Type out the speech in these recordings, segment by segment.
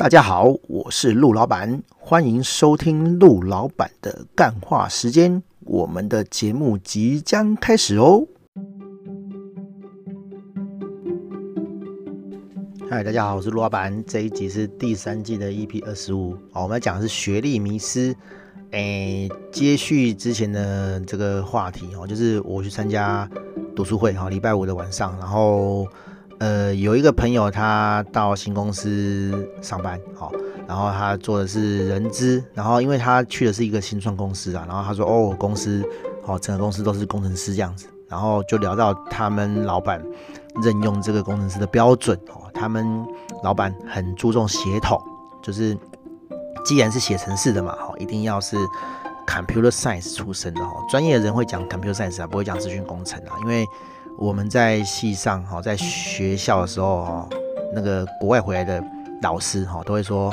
大家好，我是陆老板，欢迎收听陆老板的干话时间。我们的节目即将开始哦。嗨，大家好，我是陆老板。这一集是第三季的 EP 二十五。我们要讲的是学历迷失。诶，接续之前的这个话题哦，就是我去参加读书会哈，礼拜五的晚上，然后。呃，有一个朋友，他到新公司上班，好，然后他做的是人资，然后因为他去的是一个新创公司啊，然后他说，哦，公司，好，整个公司都是工程师这样子，然后就聊到他们老板任用这个工程师的标准，哦，他们老板很注重协同，就是既然是写程式的嘛，哈，一定要是 computer science 出身的，哈，专业的人会讲 computer science 啊，不会讲资讯工程啊，因为。我们在系上哈，在学校的时候哈，那个国外回来的老师哈，都会说，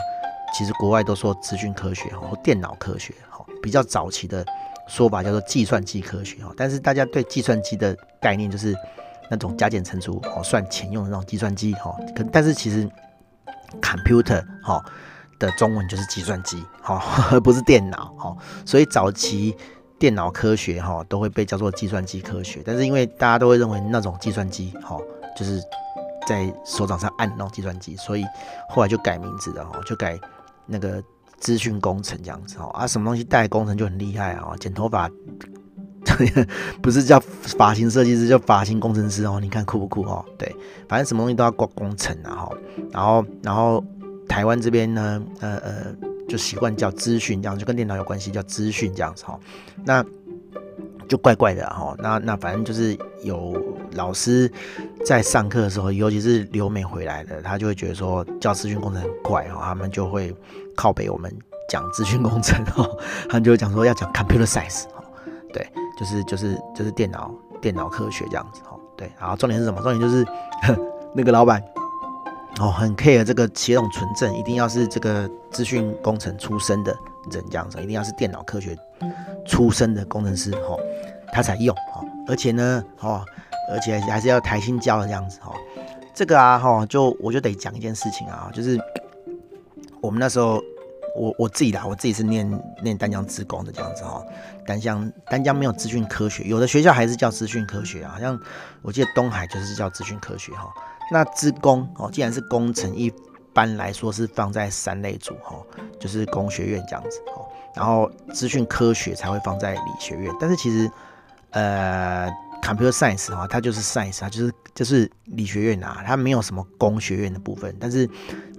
其实国外都说资讯科学哈，或电脑科学哈，比较早期的说法叫做计算机科学哈。但是大家对计算机的概念就是那种加减乘除哦，算钱用的那种计算机哈。可但是其实 computer 哈的中文就是计算机哈，而不是电脑哈。所以早期。电脑科学哈都会被叫做计算机科学，但是因为大家都会认为那种计算机哈就是在手掌上按的那种计算机，所以后来就改名字了哈，就改那个资讯工程这样子哈啊，什么东西带工程就很厉害啊，剪头发 不是叫发型设计师，叫发型工程师哦，你看酷不酷哦？对，反正什么东西都要挂工程啊哈，然后然后台湾这边呢，呃呃。就习惯叫资讯这样，就跟电脑有关系，叫资讯这样子哈。那就怪怪的哈。那那反正就是有老师在上课的时候，尤其是留美回来的，他就会觉得说叫资讯工程很怪哈。他们就会靠北我们讲资讯工程哈。他们就会讲说要讲 computer science 哈。对，就是就是就是电脑电脑科学这样子哈。对，然后重点是什么？重点就是 那个老板。哦，很 care 这个血统纯正，一定要是这个资讯工程出身的人这样子，一定要是电脑科学出身的工程师哦，他才用哦。而且呢，哦，而且还是要台新教的这样子哦。这个啊，哈，就我就得讲一件事情啊，就是我们那时候，我我自己啦，我自己是念念丹江职工的这样子哈。丹江丹江没有资讯科学，有的学校还是叫资讯科学啊，好像我记得东海就是叫资讯科学哈。那资工哦，既然是工程，一般来说是放在三类组哈，就是工学院这样子哦，然后资讯科学才会放在理学院。但是其实，呃，computer science 哈，它就是 science 啊，就是就是理学院啊，它没有什么工学院的部分。但是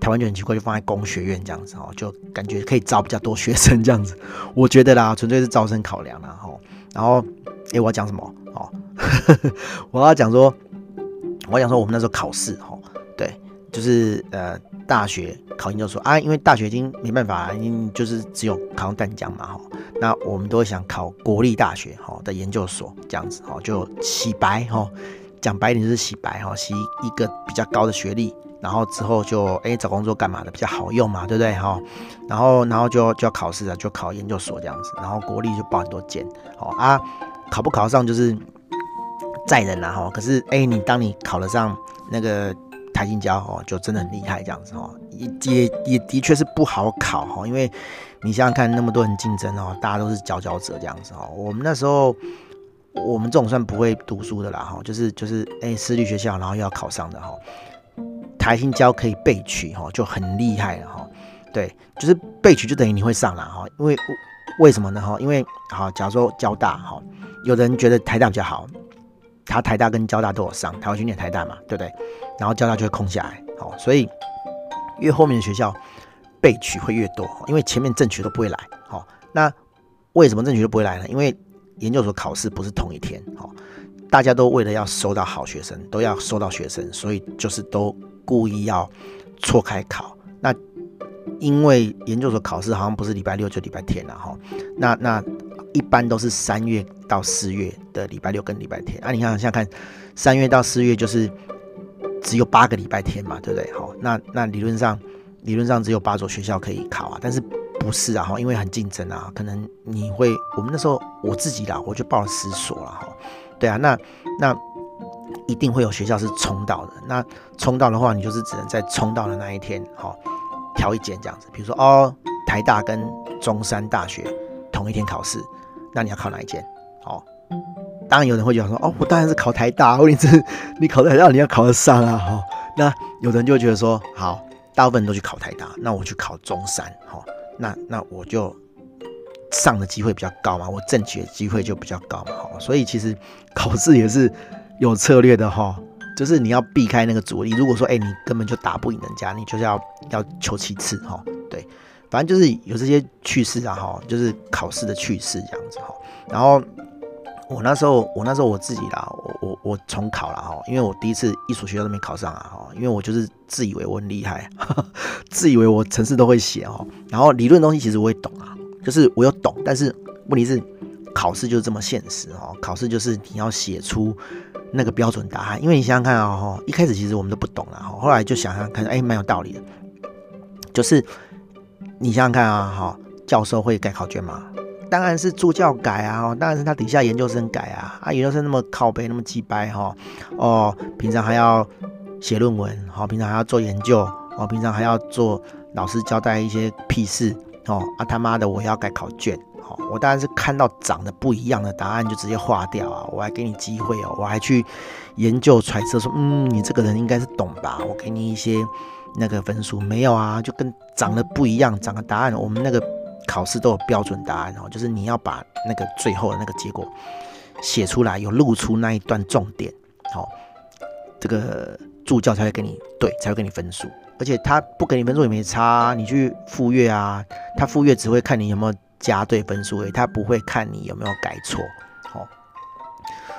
台湾就很奇怪，就放在工学院这样子哦，就感觉可以招比较多学生这样子。我觉得啦，纯粹是招生考量啦哈。然后，诶，我要讲什么？哦，我要讲说。我想说，我们那时候考试，哈，对，就是呃，大学考研究所啊，因为大学已经没办法，已经就是只有考上淡江嘛，哈，那我们都会想考国立大学，哈的研究所这样子，哈，就洗白，哈，讲白一点就是洗白，哈，洗一个比较高的学历，然后之后就哎找工作干嘛的比较好用嘛，对不对，哈，然后然后就就要考试了，就考研究所这样子，然后国立就报很多间，好啊，考不考上就是。载人啦哈，可是哎、你当你考得上那个台清交哦，就真的很厉害这样子哦，也也也的确是不好考哈，因为你想想看，那么多人竞争哦，大家都是佼佼者这样子哦。我们那时候，我们这种算不会读书的啦哈，就是就是哎、私立学校然后又要考上的哈，台清交可以备取哈，就很厉害了哈。对，就是备取就等于你会上了哈，因为为什么呢哈？因为好，假如说交大哈，有的人觉得台大比较好。他台大跟交大都有上，他会去念台大嘛，对不对？然后交大就会空下来，好，所以越后面的学校备取会越多，因为前面正取都不会来，好，那为什么正取都不会来呢？因为研究所考试不是同一天，好，大家都为了要收到好学生，都要收到学生，所以就是都故意要错开考。那因为研究所考试好像不是礼拜六就礼拜天了，哈，那那。一般都是三月到四月的礼拜六跟礼拜天啊，你看想想看，三月到四月就是只有八个礼拜天嘛，对不对？好，那那理论上理论上只有八所学校可以考啊，但是不是啊？哈，因为很竞争啊，可能你会我们那时候我自己啦，我就报了十所了哈，对啊，那那一定会有学校是冲到的，那冲到的话，你就是只能在冲到的那一天，好。挑一间这样子，比如说哦，台大跟中山大学同一天考试，那你要考哪一间？哦，当然有人会讲说，哦，我当然是考台大，问题是 你考台大你要考得上啊，哈、哦。那有人就觉得说，好，大部分人都去考台大，那我去考中山，哈、哦，那那我就上的机会比较高嘛，我争取的机会就比较高嘛，哈、哦。所以其实考试也是有策略的，哈、哦。就是你要避开那个阻力。如果说，哎、你根本就打不赢人家，你就是要要求其次哈。对，反正就是有这些趣事啊哈，就是考试的趣事这样子哈。然后我那时候，我那时候我自己啦，我我我重考了哈，因为我第一次一所学校都没考上啊哈，因为我就是自以为我很厉害，自以为我程式都会写哦。然后理论东西其实我也懂啊，就是我有懂，但是问题是考试就是这么现实哦，考试就是你要写出。那个标准答案，因为你想想看啊，哈，一开始其实我们都不懂了，哈，后来就想想看，哎，蛮有道理的。就是你想想看啊，哈，教授会改考卷吗？当然是助教改啊，当然是他底下研究生改啊，啊，研究生那么靠背，那么鸡掰，哈，哦，平常还要写论文，好，平常还要做研究，哦，平常还要做老师交代一些屁事，哦，啊他妈的，我要改考卷。我当然是看到长得不一样的答案就直接划掉啊！我还给你机会哦，我还去研究揣测说，嗯，你这个人应该是懂吧？我给你一些那个分数，没有啊，就跟长得不一样，长个答案，我们那个考试都有标准答案哦，就是你要把那个最后的那个结果写出来，有露出那一段重点，好，这个助教才会给你对，才会给你分数，而且他不给你分数也没差，你去复阅啊，他复阅只会看你有没有。加对分数，他不会看你有没有改错，哦，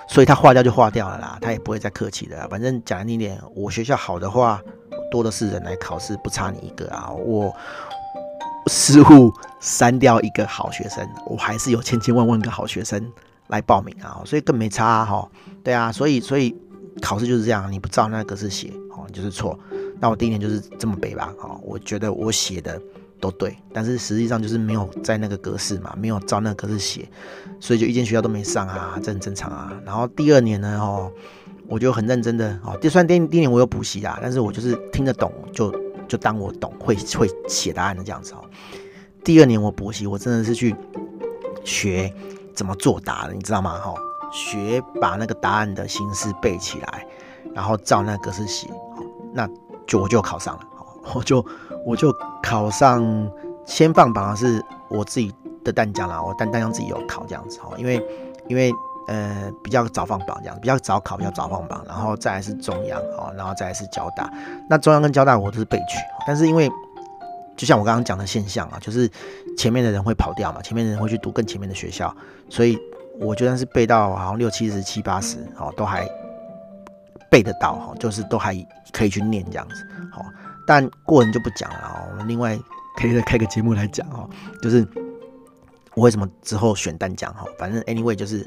所以他划掉就划掉了啦，他也不会再客气的啦。反正讲难听点，我学校好的话，多的是人来考试，不差你一个啊。我失误删掉一个好学生，我还是有千千万万个好学生来报名啊，所以更没差哈、对啊，所以所以考试就是这样，你不照那个格式写，哦，你就是错。那我第一年就是这么背吧，哦，我觉得我写的。都对，但是实际上就是没有在那个格式嘛，没有照那个格式写，所以就一间学校都没上啊，这很正常啊。然后第二年呢，哦，我就很认真的哦，就算第第一年我有补习啊，但是我就是听得懂，就就当我懂，会会写答案的这样子哦。第二年我补习，我真的是去学怎么作答的，你知道吗？哈，学把那个答案的形式背起来，然后照那个格式写，那就我就考上了，我就。我就考上，先放榜的是我自己的淡江啦，我淡淡江自己有考这样子哈，因为因为呃比较早放榜这样，比较早考比较早放榜，然后再来是中央哦，然后再来是交大，那中央跟交大我都是备取，但是因为就像我刚刚讲的现象啊，就是前面的人会跑掉嘛，前面的人会去读更前面的学校，所以我就算是背到好像六七十七八十哦，都还背得到哈，就是都还可以去念这样子好。但过人就不讲了啊，我们另外可以再开个节目来讲哦，就是我为什么之后选单讲哈，反正 anyway 就是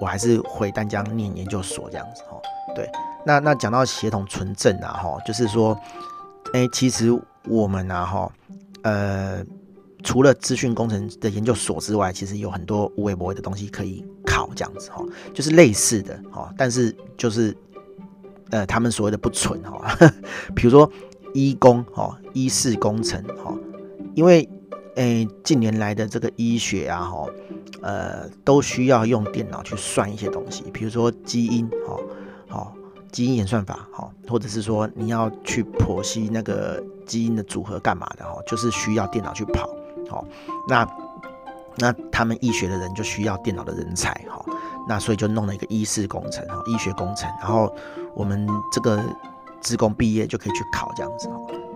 我还是回淡江念研究所这样子哈。对，那那讲到协同纯正啊哈，就是说，哎，其实我们啊哈，呃，除了资讯工程的研究所之外，其实有很多无微博的东西可以考这样子哈，就是类似的哈，但是就是呃，他们所谓的不纯哈，比如说。医工哈，医事工程哈，因为诶近年来的这个医学啊哈，呃都需要用电脑去算一些东西，比如说基因哈，好基因演算法哈，或者是说你要去剖析那个基因的组合干嘛的哈，就是需要电脑去跑好，那那他们医学的人就需要电脑的人才哈，那所以就弄了一个医事工程哈，医学工程，然后我们这个。职工毕业就可以去考这样子，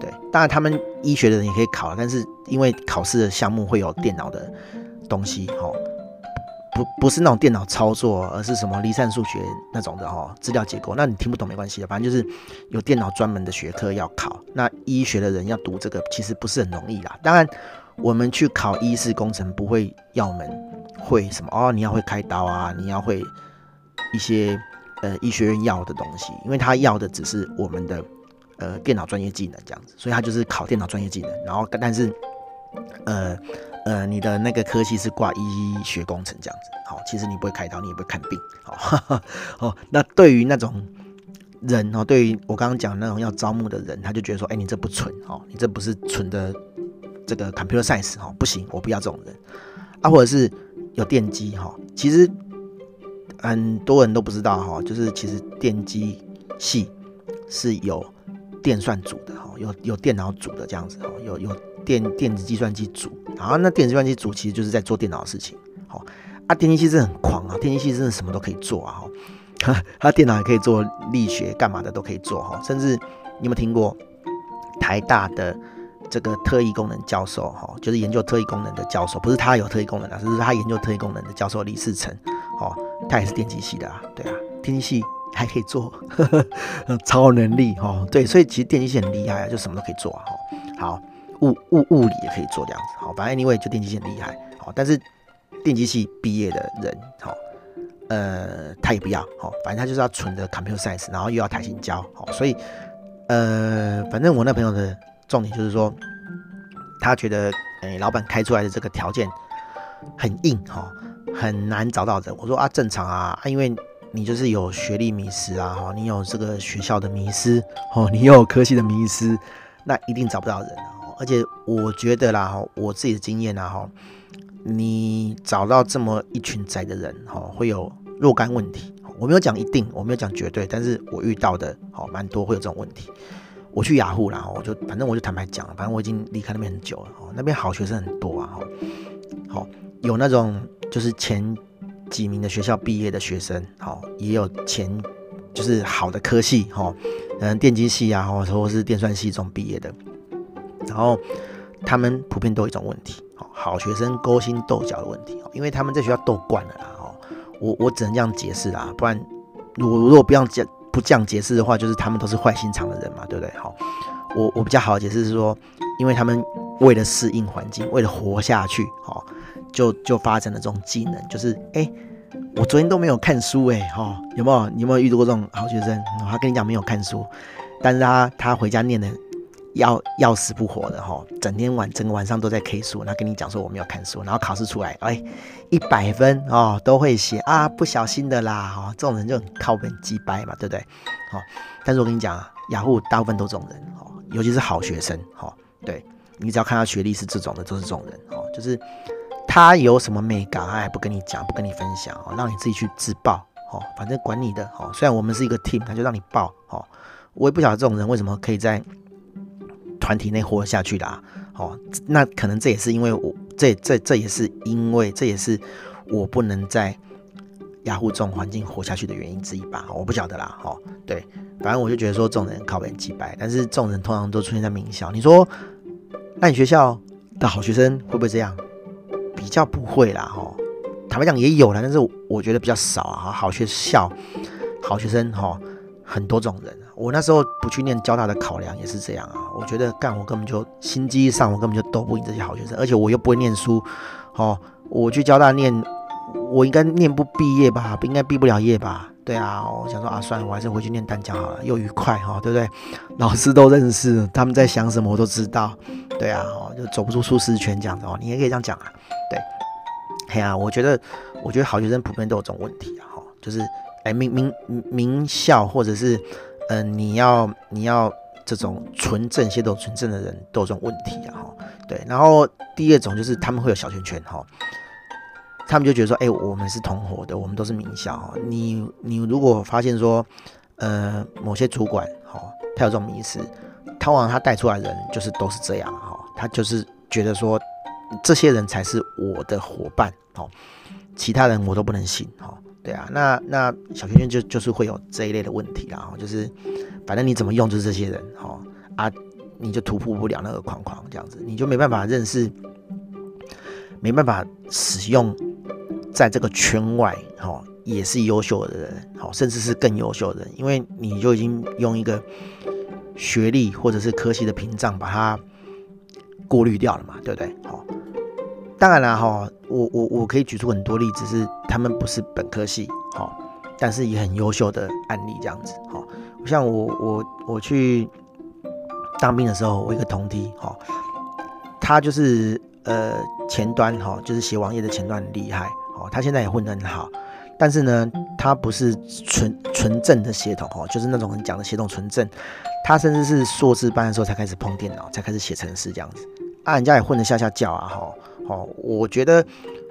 对，当然他们医学的人也可以考，但是因为考试的项目会有电脑的东西哈，不不是那种电脑操作，而是什么离散数学那种的哦，资料结构，那你听不懂没关系的，反正就是有电脑专门的学科要考。那医学的人要读这个其实不是很容易啦。当然我们去考医师工程不会要我们会什么哦，你要会开刀啊，你要会一些。呃，医学院要的东西，因为他要的只是我们的呃电脑专业技能这样子，所以他就是考电脑专业技能。然后，但是呃呃，你的那个科系是挂医学工程这样子，好，其实你不会开刀，你也不会看病，好，哦，那对于那种人哦，对于我刚刚讲那种要招募的人，他就觉得说，哎，你这不纯哦，你这不是纯的这个 computer science 哦，不行，我不要这种人啊，或者是有电机哈，其实很多人都不知道哈，就是其实电机系是有电算组的哈，有有电脑组的这样子哦，有有电电子计算机组，然后那电子计算机组其实就是在做电脑的事情，好啊，电机系真的很狂啊，电机系真的什么都可以做啊哈。他电脑也可以做力学，干嘛的都可以做哈。甚至你有没有听过台大的这个特异功能教授哈，就是研究特异功能的教授，不是他有特异功能啊，是他研究特异功能的教授李世成，哦，他也是电机系的啊，对啊，电机系还可以做呵呵 超能力哈，对，所以其实电机系很厉害啊，就什么都可以做啊，好，物物物理也可以做这样子，好，反正 anyway 就电机系很厉害，好，但是电机系毕业的人，好。呃，他也不要，好，反正他就是要纯的 computer science，然后又要台清交，好，所以，呃，反正我那朋友的重点就是说，他觉得，诶，老板开出来的这个条件很硬，哈，很难找到人。我说啊，正常啊，啊，因为你就是有学历迷失啊，哈，你有这个学校的迷失，哦，你有科系的迷失，那一定找不到人。而且我觉得啦，哈，我自己的经验啊，哈，你找到这么一群宅的人，哈，会有。若干问题，我没有讲一定，我没有讲绝对，但是我遇到的好蛮多会有这种问题。我去雅虎啦，我就反正我就坦白讲，反正我已经离开那边很久了，哦，那边好学生很多啊，好有那种就是前几名的学校毕业的学生，好也有前就是好的科系，哈，嗯，电机系啊，或者是电算系中毕业的，然后他们普遍都有一种问题，好学生勾心斗角的问题，因为他们在学校斗惯了啦。哦我我只能这样解释啦，不然我如果不要解不这样解释的话，就是他们都是坏心肠的人嘛，对不对？好，我我比较好的解释是说，因为他们为了适应环境，为了活下去，好，就就发展了这种技能，就是哎、我昨天都没有看书哎、欸，哈，有没有？你有没有遇到过这种好学生？他跟你讲没有看书，但是他他回家念的。要要死不活的哈，整天晚整个晚上都在 K 书，然后跟你讲说我没有看书，然后考试出来，哎，一百分哦，都会写啊，不小心的啦哈，这种人就很靠本鸡掰嘛，对不对？好，但是我跟你讲啊，雅虎大部分都这种人哈，尤其是好学生哈，对，你只要看他学历是这种的，都是这种人哦，就是他有什么美感，他也不跟你讲，不跟你分享哦，让你自己去自爆哦，反正管你的哦，虽然我们是一个 team，他就让你爆哦，我也不晓得这种人为什么可以在。团体内活下去的，哦，那可能这也是因为我这这这也是因为这也是我不能在雅虎这种环境活下去的原因之一吧，我不晓得啦，哦，对，反正我就觉得说这种人靠北击败，但是这种人通常都出现在名校，你说那你学校的好学生会不会这样？比较不会啦，哦，坦白讲也有啦，但是我觉得比较少啊，好学校好学生哈。很多种人，我那时候不去念交大的考量也是这样啊。我觉得干我根本就心机上，我根本就斗不赢这些好学生，而且我又不会念书，哦，我去交大念，我应该念不毕业吧？不应该毕不了业吧？对啊，我想说啊，算了，我还是回去念单讲好了，又愉快哈，对不对？老师都认识，他们在想什么我都知道，对啊，哦，就走不出舒适圈这样子哦，你也可以这样讲啊，对，嘿啊，我觉得，我觉得好学生普遍都有这种问题啊，哈，就是。哎，名名名校或者是，嗯、你要你要这种纯正、些都纯正的人都有这种问题啊，哈，对。然后第二种就是他们会有小圈圈，哈，他们就觉得说，哎，我们是同伙的，我们都是名校。你你如果发现说，呃，某些主管，哈，他有这种迷思，他往他带出来的人就是都是这样，哈，他就是觉得说，这些人才是我的伙伴，哈，其他人我都不能信，哈。对啊，那那小圈圈就就是会有这一类的问题啦，就是反正你怎么用就是这些人，哈啊，你就突破不了那个框框，这样子你就没办法认识，没办法使用在这个圈外，哈，也是优秀的人，好，甚至是更优秀的人，因为你就已经用一个学历或者是科系的屏障把它过滤掉了嘛，对不对？好。当然了哈，我我我可以举出很多例子，是他们不是本科系，哈，但是也很优秀的案例这样子，好。像我我我去当兵的时候，我一个同梯，哈，他就是呃前端哈，就是写网页的前端很厉害，他现在也混得很好，但是呢，他不是纯纯正的血统哦，就是那种很讲的血统纯正，他甚至是硕士班的时候才开始碰电脑，才开始写程式这样子，啊，人家也混得下下叫啊，哈，哦，我觉得，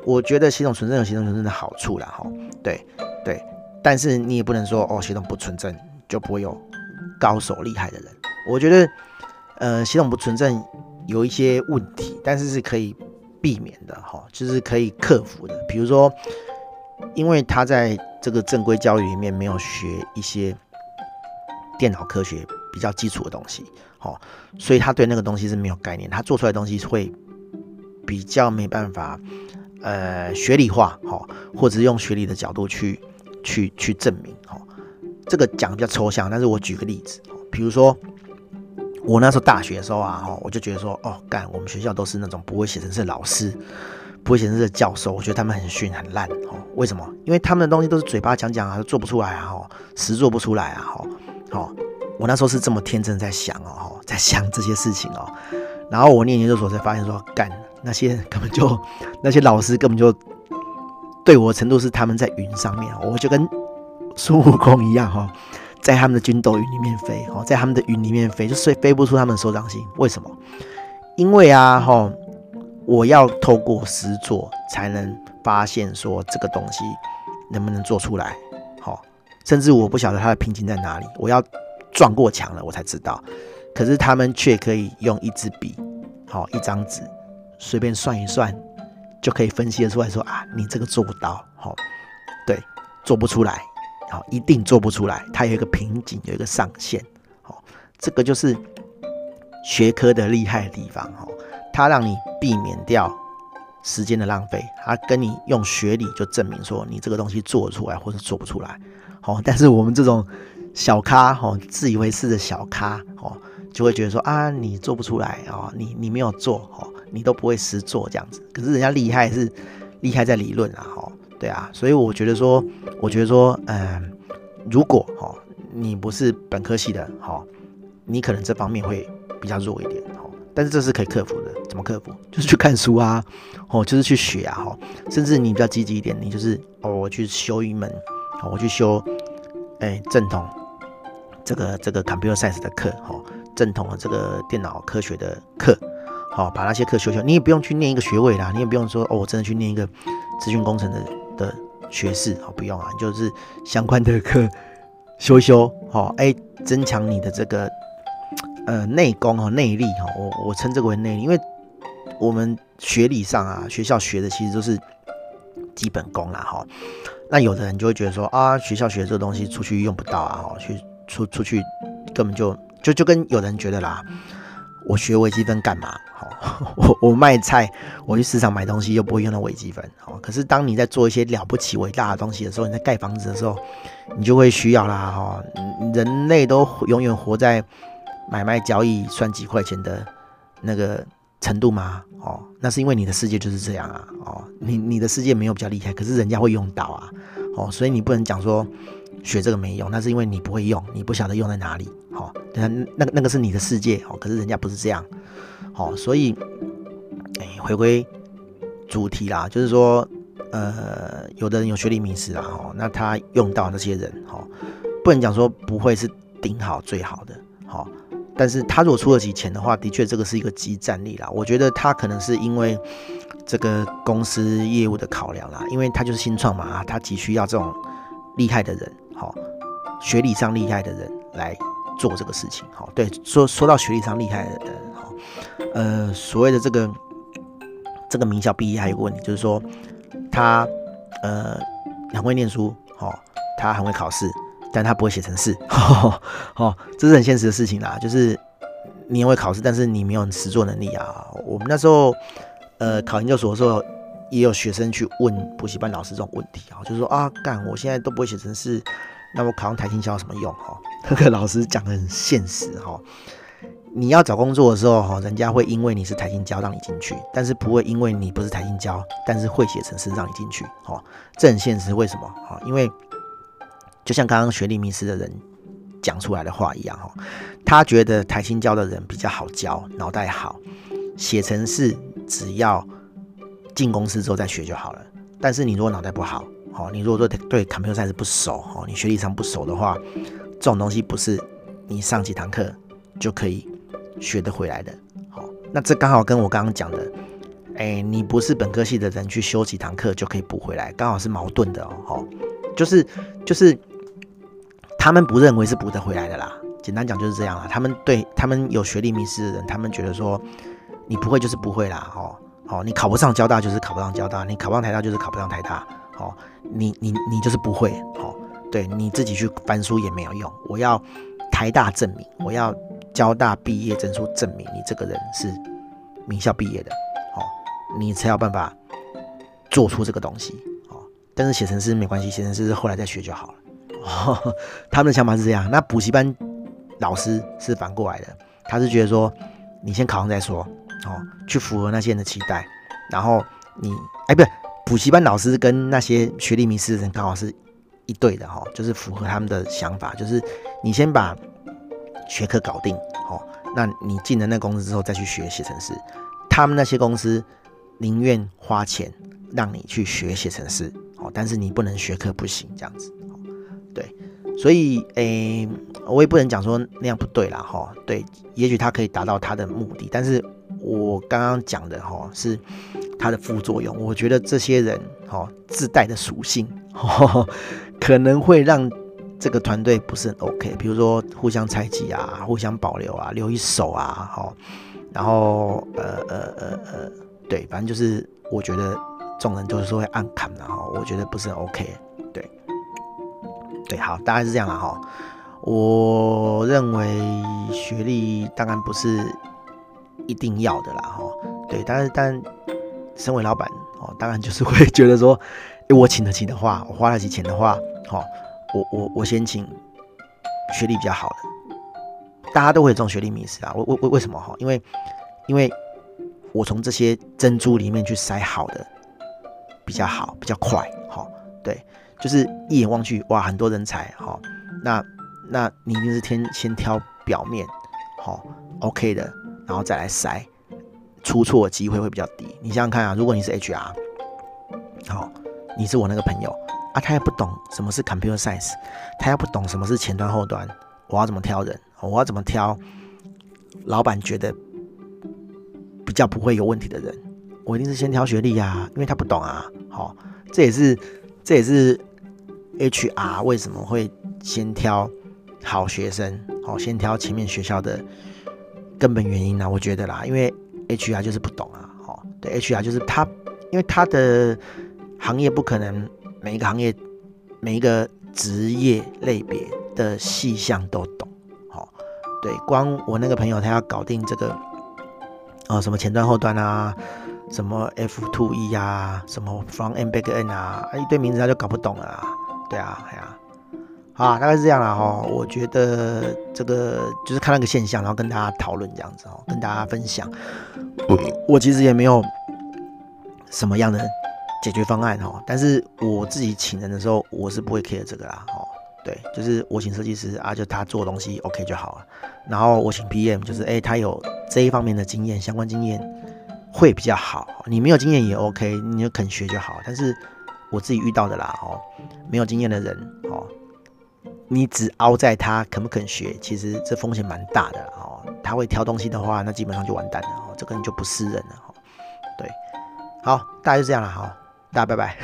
我觉得血统纯正有血统纯正的好处啦，哈，对对，但是你也不能说哦，血统不纯正就不会有高手厉害的人，我觉得，呃，血统不纯正有一些问题，但是是可以避免的，哈，就是可以克服的，比如说。因为他在这个正规教育里面没有学一些电脑科学比较基础的东西，好，所以他对那个东西是没有概念，他做出来的东西会比较没办法，呃，学理化，好，或者是用学理的角度去去去证明，好，这个讲比较抽象，但是我举个例子，比如说我那时候大学的时候啊，哈，我就觉得说，哦，干，我们学校都是那种不会写程式的老师。不会写程式的教授，我觉得他们很逊很烂哦。为什么？因为他们的东西都是嘴巴讲讲啊，做不出来啊，哈，实做不出来啊，哈，好，我那时候是这么天真在想哦，在想这些事情哦。然后我念研究所才发现说，干那些根本就 那些老师根本就对我程度是他们在云上面，我就跟孙悟空一样哈，在他们的筋斗云里面飞，哦，在他们的云里面飞，就是飞不出他们的手掌心。为什么？因为啊，哈。我要透过实作才能发现说这个东西能不能做出来，好，甚至我不晓得它的瓶颈在哪里，我要撞过墙了我才知道。可是他们却可以用一支笔，好，一张纸，随便算一算就可以分析得出来说啊，你这个做不到，好，对，做不出来，好，一定做不出来，它有一个瓶颈，有一个上限，好，这个就是学科的厉害的地方，哈。它让你避免掉时间的浪费，它跟你用学理就证明说你这个东西做得出来或者做不出来。好，但是我们这种小咖，哦，自以为是的小咖，哦，就会觉得说啊，你做不出来哦，你你没有做，哦，你都不会实做这样子。可是人家厉害是厉害在理论啊，哈，对啊，所以我觉得说，我觉得说，嗯，如果哦你不是本科系的，哈，你可能这方面会比较弱一点哈。但是这是可以克服的，怎么克服？就是去看书啊，哦，就是去学啊，哈，甚至你比较积极一点，你就是哦，我去修一门，哦，我去修，哎，正统这个这个 computer science 的课，哈，正统的这个电脑科学的课，好，把那些课修修，你也不用去念一个学位啦，你也不用说哦，我真的去念一个资讯工程的的学士，好，不用啊，就是相关的课修修，好，哎，增强你的这个。呃，内功和内力哈，我我称这个为内力，因为我们学理上啊，学校学的其实都是基本功啦哈。那有的人就会觉得说啊，学校学这东西出去用不到啊，哈，去出出去根本就就就跟有人觉得啦，我学微积分干嘛？好，我我卖菜，我去市场买东西又不会用到微积分，好。可是当你在做一些了不起伟大的东西的时候，你在盖房子的时候，你就会需要啦哈。人类都永远活在。买卖交易算几块钱的那个程度吗？哦，那是因为你的世界就是这样啊。哦，你你的世界没有比较厉害，可是人家会用到啊。哦，所以你不能讲说学这个没用，那是因为你不会用，你不晓得用在哪里。哦，那那个那个是你的世界。哦，可是人家不是这样。哦，所以，哎，回归主题啦，就是说，呃，有的人有学历迷思啊。哦，那他用到那些人，哦，不能讲说不会是顶好最好的。好。但是他如果出得起钱的话，的确这个是一个即战力啦。我觉得他可能是因为这个公司业务的考量啦，因为他就是新创嘛，他急需要这种厉害的人，好，学历上厉害的人来做这个事情。好，对，说说到学历上厉害的人，好，呃，所谓的这个这个名校毕业还有一个问题，就是说他呃很会念书，好，他很会考试。但他不会写程式，哦，这是很现实的事情啦。就是你也会考试，但是你没有实作能力啊。我们那时候，呃，考研究所的时候，也有学生去问补习班老师这种问题啊，就是说啊，干，我现在都不会写程式，那我考上台清交有什么用？哈，那 个老师讲的很现实哈。你要找工作的时候，哈，人家会因为你是台清交让你进去，但是不会因为你不是台清交，但是会写程式让你进去。哈，这很现实。为什么？哈，因为。就像刚刚学历迷失的人讲出来的话一样，哈，他觉得台新教的人比较好教，脑袋好，写程式只要进公司之后再学就好了。但是你如果脑袋不好，哦，你如果说对 Computer Science 不熟，哦，你学历上不熟的话，这种东西不是你上几堂课就可以学得回来的。好，那这刚好跟我刚刚讲的，哎，你不是本科系的人去修几堂课就可以补回来，刚好是矛盾的哦。就是就是他们不认为是补得回来的啦。简单讲就是这样啦。他们对他们有学历迷失的人，他们觉得说你不会就是不会啦。哦，好，你考不上交大就是考不上交大，你考不上台大就是考不上台大。哦，你你你就是不会哦，对，你自己去翻书也没有用。我要台大证明，我要交大毕业证书证明你这个人是名校毕业的，哦，你才有办法做出这个东西哦。但是写程式没关系，写程式是后来再学就好了。哦，他们的想法是这样。那补习班老师是反过来的，他是觉得说你先考上再说，哦，去符合那些人的期待，然后你哎，不是。补习班老师跟那些学历迷失的人刚好是一对的哈，就是符合他们的想法，就是你先把学科搞定，哦，那你进了那公司之后再去学写程式。他们那些公司宁愿花钱让你去学写程式，哦，但是你不能学科不行这样子，对，所以诶、我也不能讲说那样不对啦，哈，对，也许他可以达到他的目的，但是我刚刚讲的哈是。它的副作用，我觉得这些人哦自带的属性，哦，可能会让这个团队不是很 OK。比如说互相猜忌啊，互相保留啊，留一手啊，好，然后呃呃呃呃，对，反正就是我觉得众人就是说会暗砍的哈，我觉得不是很 OK。对，对，好，大概是这样了哈。我认为学历当然不是一定要的啦哈，对，但是但。身为老板哦，当然就是会觉得说，我请得起的话，我花得起钱的话，哦，我我我先请学历比较好的，大家都会有这种学历迷思啊。为为为什么哈？因为因为我从这些珍珠里面去筛好的比较好，比较快，哈，对，就是一眼望去，哇，很多人才，哈，那那你一定是先先挑表面，好，OK 的，然后再来筛。出错机会会比较低。你想想看啊，如果你是 HR，好，你是我那个朋友啊，他也不懂什么是 Computer Science，他也不懂什么是前端后端，我要怎么挑人？我要怎么挑老板觉得比较不会有问题的人？我一定是先挑学历呀，因为他不懂啊。好，这也是这也是 HR 为什么会先挑好学生，好，先挑前面学校的根本原因呢？我觉得啦，因为。HR 就是不懂啊，哦，对，HR 就是他，因为他的行业不可能每一个行业每一个职业类别的细项都懂，哦，对，光我那个朋友他要搞定这个，哦，什么前端后端啊，什么 F two E 啊，什么 Front End Back N 啊，一堆名字他就搞不懂啊，对啊，哎呀。啊，啊大概是这样啦哈。我觉得这个就是看那个现象，然后跟大家讨论这样子哦，跟大家分享。我其实也没有什么样的解决方案哈，但是我自己请人的时候，我是不会 care 这个啦。哦，对，就是我请设计师啊，就他做东西 OK 就好了。然后我请 PM，就是哎，他有这一方面的经验，相关经验会比较好。你没有经验也 OK，你就肯学就好。但是我自己遇到的啦，哦，没有经验的人，哦。你只凹在他肯不肯学，其实这风险蛮大的哦。他会挑东西的话，那基本上就完蛋了哦，这个人就不是人了哦。对，好，大家就这样了哈，大家拜拜。